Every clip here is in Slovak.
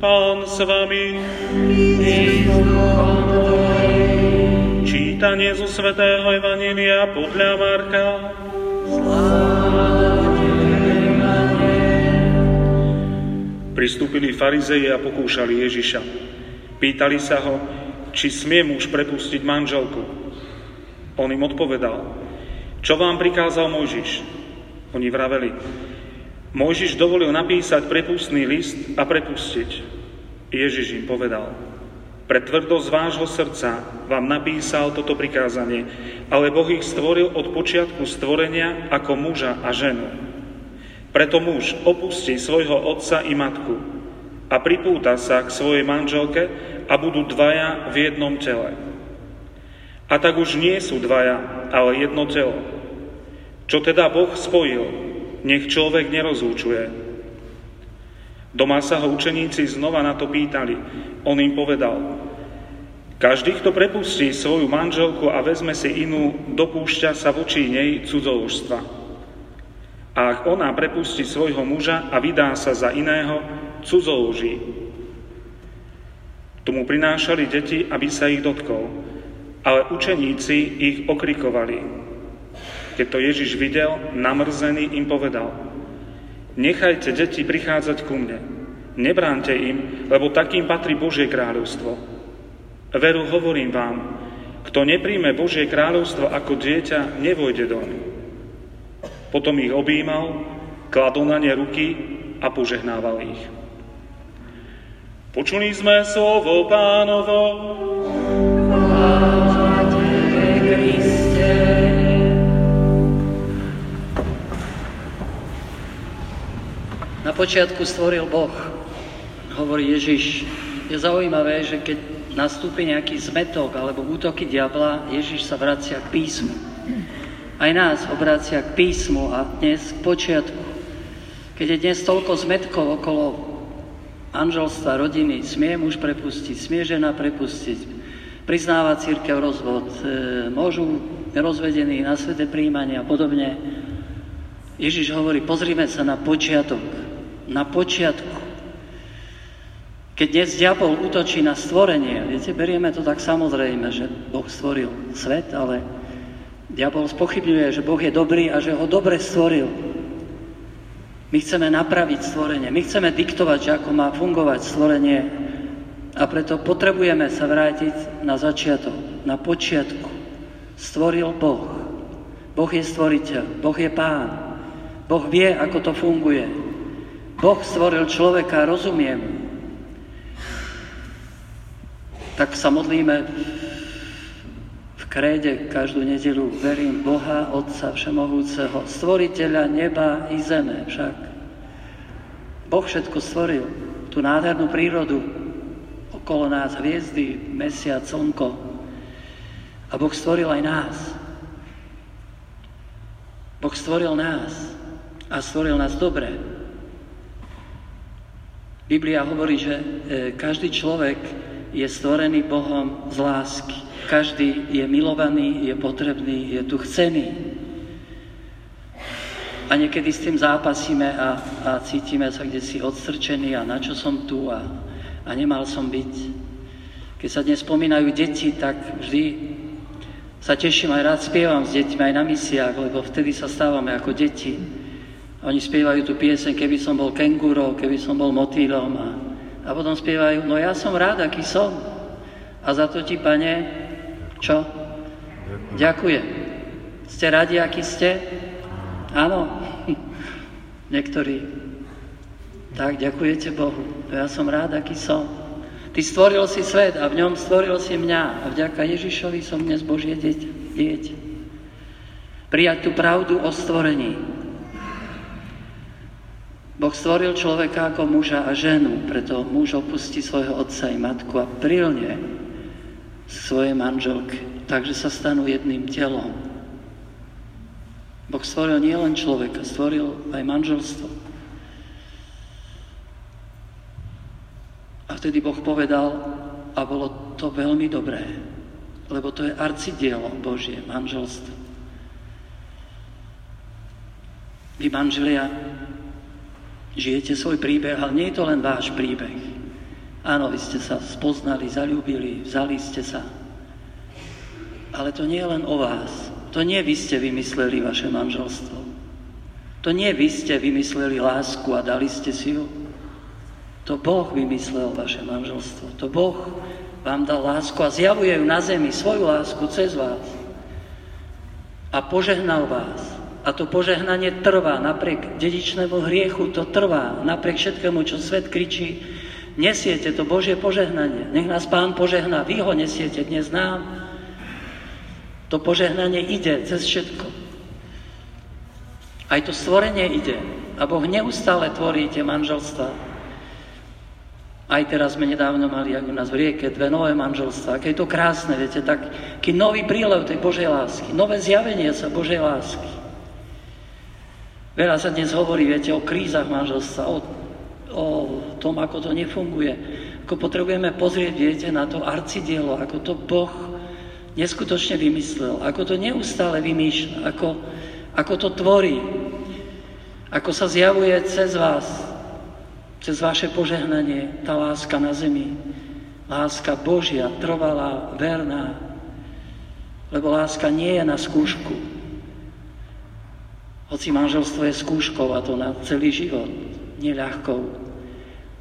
Pán s vami. Čítanie zo Svetého Evanília podľa Marka. Pristúpili farizeji a pokúšali Ježiša. Pýtali sa ho, či smie muž prepustiť manželku. On im odpovedal, čo vám prikázal Mojžiš? Oni vraveli, Mojžiš dovolil napísať prepustný list a prepustiť. Ježiš im povedal, pre tvrdosť vášho srdca vám napísal toto prikázanie, ale Boh ich stvoril od počiatku stvorenia ako muža a ženu. Preto muž opustí svojho otca i matku a pripúta sa k svojej manželke a budú dvaja v jednom tele. A tak už nie sú dvaja, ale jedno telo. Čo teda Boh spojil, nech človek nerozúčuje. Doma sa ho učeníci znova na to pýtali. On im povedal, každý, kto prepustí svoju manželku a vezme si inú, dopúšťa sa voči nej cudzoložstva. A ak ona prepustí svojho muža a vydá sa za iného, cudzoloží. Tomu prinášali deti, aby sa ich dotkol, ale učeníci ich okrikovali. Keď to Ježiš videl, namrzený im povedal, nechajte deti prichádzať ku mne, nebránte im, lebo takým patrí Božie kráľovstvo. Veru hovorím vám, kto nepríjme Božie kráľovstvo ako dieťa, nevojde doň. Potom ich objímal, kladol na ne ruky a požehnával ich. Počuli sme slovo pánovo. Počiatku stvoril Boh, hovorí Ježiš. Je zaujímavé, že keď nastúpi nejaký zmetok alebo útoky diabla, Ježiš sa vracia k písmu. Aj nás obracia k písmu a dnes k počiatku. Keď je dnes toľko zmetkov okolo manželstva, rodiny, smie muž prepustiť, smie žena prepustiť, priznáva církev rozvod, e, môžu rozvedení na svete príjmania a podobne. Ježiš hovorí, pozrime sa na počiatok na počiatku. Keď dnes diabol útočí na stvorenie, viete, berieme to tak samozrejme, že Boh stvoril svet, ale diabol spochybňuje, že Boh je dobrý a že ho dobre stvoril. My chceme napraviť stvorenie, my chceme diktovať, ako má fungovať stvorenie a preto potrebujeme sa vrátiť na začiatok, na počiatku. Stvoril Boh. Boh je stvoriteľ, Boh je pán. Boh vie, ako to funguje. Boh stvoril človeka, rozumiem. Tak sa modlíme v kréde každú nedelu. Verím Boha, Otca Všemohúceho, stvoriteľa neba i zeme však. Boh všetko stvoril, tú nádhernú prírodu, okolo nás hviezdy, mesiac, slnko. A Boh stvoril aj nás. Boh stvoril nás a stvoril nás dobre. Biblia hovorí, že e, každý človek je stvorený Bohom z lásky. Každý je milovaný, je potrebný, je tu chcený. A niekedy s tým zápasíme a, a cítime sa kde si odstrčený a na čo som tu a, a nemal som byť. Keď sa dnes spomínajú deti, tak vždy sa teším aj rád spievam s deťmi aj na misiách, lebo vtedy sa stávame ako deti. Oni spievajú tú pieseň, keby som bol kengurou, keby som bol motýlom a, a potom spievajú, no ja som rád, aký som. A za to ti, pane, čo? Ďakujem. Ste radi, aký ste? Áno. Niektorí. Tak, ďakujete Bohu. Ja som rád, aký som. Ty stvoril si svet a v ňom stvoril si mňa. A vďaka Ježišovi som dnes Božie dieť. Prijať tú pravdu o stvorení. Boh stvoril človeka ako muža a ženu, preto muž opustí svojho otca i matku a prilne svoje manželky, takže sa stanú jedným telom. Boh stvoril nielen človeka, stvoril aj manželstvo. A vtedy Boh povedal, a bolo to veľmi dobré, lebo to je arcidielo Božie, manželstvo. Vy manželia žijete svoj príbeh, ale nie je to len váš príbeh. Áno, vy ste sa spoznali, zalúbili, vzali ste sa. Ale to nie je len o vás. To nie vy ste vymysleli vaše manželstvo. To nie vy ste vymysleli lásku a dali ste si ju. To Boh vymyslel vaše manželstvo. To Boh vám dal lásku a zjavuje ju na zemi, svoju lásku cez vás. A požehnal vás. A to požehnanie trvá napriek dedičnému hriechu, to trvá napriek všetkému, čo svet kričí. Nesiete to Božie požehnanie. Nech nás Pán požehná. Vy ho nesiete dnes nám. To požehnanie ide cez všetko. Aj to stvorenie ide. A Boh neustále tvorí tie manželstva. Aj teraz sme nedávno mali, ako nás v rieke, dve nové manželstva. Aké je to krásne, viete, taký nový prílev tej Božej lásky, nové zjavenie sa Božej lásky. Veľa sa dnes hovorí, viete, o krízach manželstva, o, o tom, ako to nefunguje. Ako potrebujeme pozrieť, viete, na to arcidielo, ako to Boh neskutočne vymyslel, ako to neustále vymýšľa, ako, ako to tvorí, ako sa zjavuje cez vás, cez vaše požehnanie, tá láska na zemi, láska Božia, trvalá, verná, lebo láska nie je na skúšku. Hoci manželstvo je skúškou a to na celý život, neľahkou.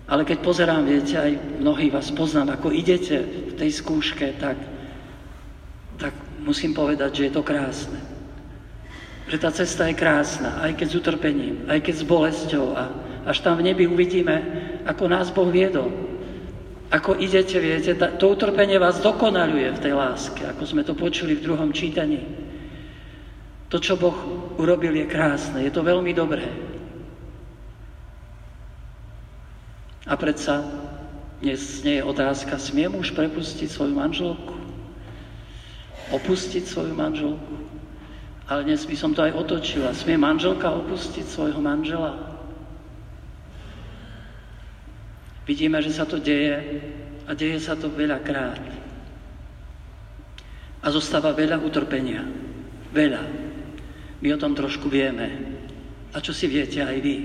Ale keď pozerám, viete, aj mnohí vás poznám, ako idete v tej skúške, tak, tak musím povedať, že je to krásne. Že tá cesta je krásna, aj keď s utrpením, aj keď s bolesťou a, až tam v nebi uvidíme, ako nás Boh viedol. Ako idete, viete, to utrpenie vás dokonaluje v tej láske, ako sme to počuli v druhom čítaní. To, čo Boh urobil, je krásne, je to veľmi dobré. A predsa dnes nie je otázka, smie muž prepustiť svoju manželku? Opustiť svoju manželku? Ale dnes by som to aj otočila. Smie manželka opustiť svojho manžela? Vidíme, že sa to deje a deje sa to veľakrát. A zostáva veľa utrpenia. Veľa. My o tom trošku vieme. A čo si viete aj vy?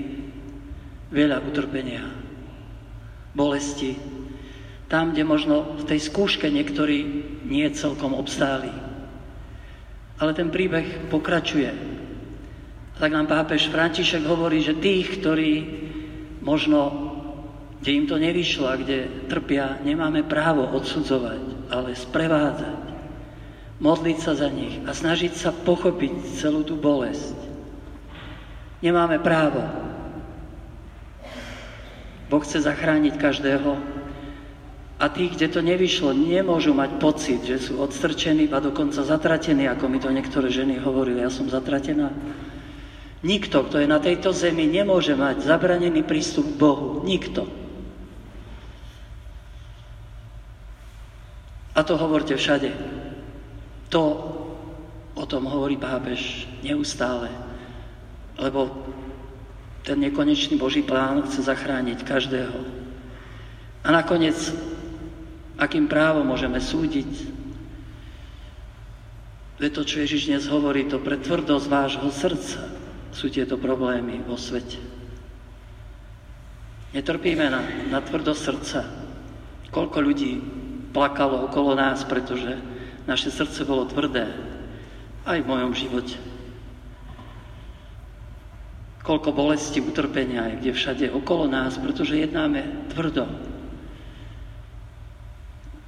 Veľa utrpenia. Bolesti. Tam, kde možno v tej skúške niektorí nie celkom obstáli. Ale ten príbeh pokračuje. Tak nám pápež František hovorí, že tých, ktorí možno kde im to nevyšlo a kde trpia, nemáme právo odsudzovať, ale sprevádzať, modliť sa za nich a snažiť sa pochopiť celú tú bolesť. Nemáme právo. Boh chce zachrániť každého a tí, kde to nevyšlo, nemôžu mať pocit, že sú odstrčení a dokonca zatratení, ako mi to niektoré ženy hovorili. Ja som zatratená. Nikto, kto je na tejto zemi, nemôže mať zabranený prístup k Bohu. Nikto. A to hovorte všade. To o tom hovorí pápež neustále. Lebo ten nekonečný Boží plán chce zachrániť každého. A nakoniec, akým právom môžeme súdiť? Veď to, čo Ježiš dnes hovorí, to pre tvrdosť vášho srdca sú tieto problémy vo svete. Netrpíme na, na tvrdosť srdca. Koľko ľudí plakalo okolo nás, pretože naše srdce bolo tvrdé. Aj v mojom živote. Koľko bolesti, utrpenia je kde všade okolo nás, pretože jednáme tvrdo.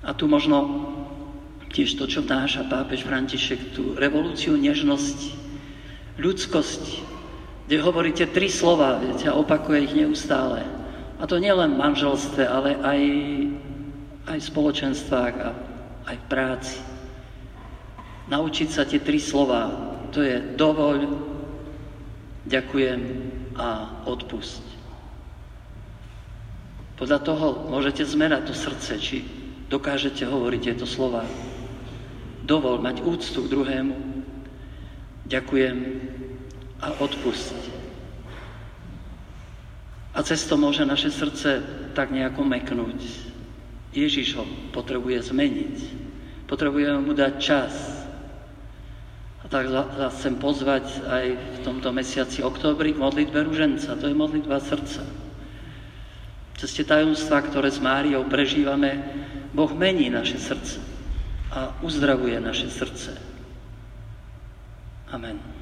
A tu možno tiež to, čo vnáša pápež František, tú revolúciu nežnosti, ľudskosti, kde hovoríte tri slova, viete, a opakuje ich neustále. A to nielen v manželstve, ale aj aj v spoločenstvách a aj v práci. Naučiť sa tie tri slova, to je dovoľ, ďakujem a odpusť. Podľa toho môžete zmerať to srdce, či dokážete hovoriť tieto slova. Dovol mať úctu k druhému, ďakujem a odpusť. A cez to môže naše srdce tak nejako meknúť. Ježiš ho potrebuje zmeniť. Potrebujeme mu dať čas. Tak vás chcem pozvať aj v tomto mesiaci októbri k modlitbe ruženca. To je modlitba srdca. Cez tie tajomstvá, ktoré s Máriou prežívame, Boh mení naše srdce a uzdravuje naše srdce. Amen.